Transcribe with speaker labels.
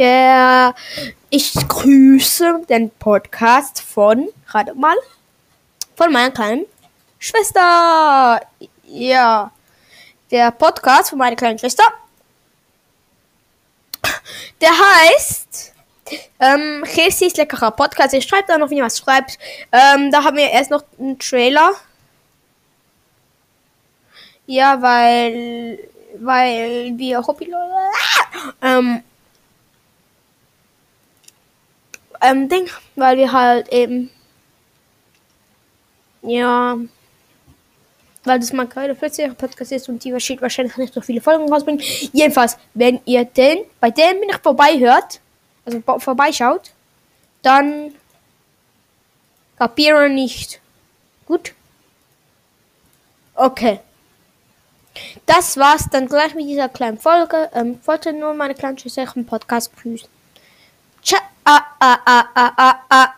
Speaker 1: Ja, ich grüße den Podcast von, gerade mal, von meiner kleinen Schwester. Ja, der Podcast von meiner kleinen Schwester. Der heißt ähm, Kirsis leckerer Podcast. Ich schreibe da noch, wie ihr was schreibt. Ähm, da haben wir erst noch einen Trailer. Ja, weil weil wir Hobby ähm, ähm, Ding, weil wir halt eben ja weil das mal gerade 40 Podcast ist und die wahrscheinlich nicht so viele Folgen rausbringen. Jedenfalls, wenn ihr den bei dem nicht vorbei hört, also vorbeischaut, dann kapiere nicht. Gut? Okay. Das war's dann gleich mit dieser kleinen Folge. Ähm, wollte nur meine kleine Schwester im Podcast grüßen. Ciao. Ah, ah, ah, ah, ah, ah.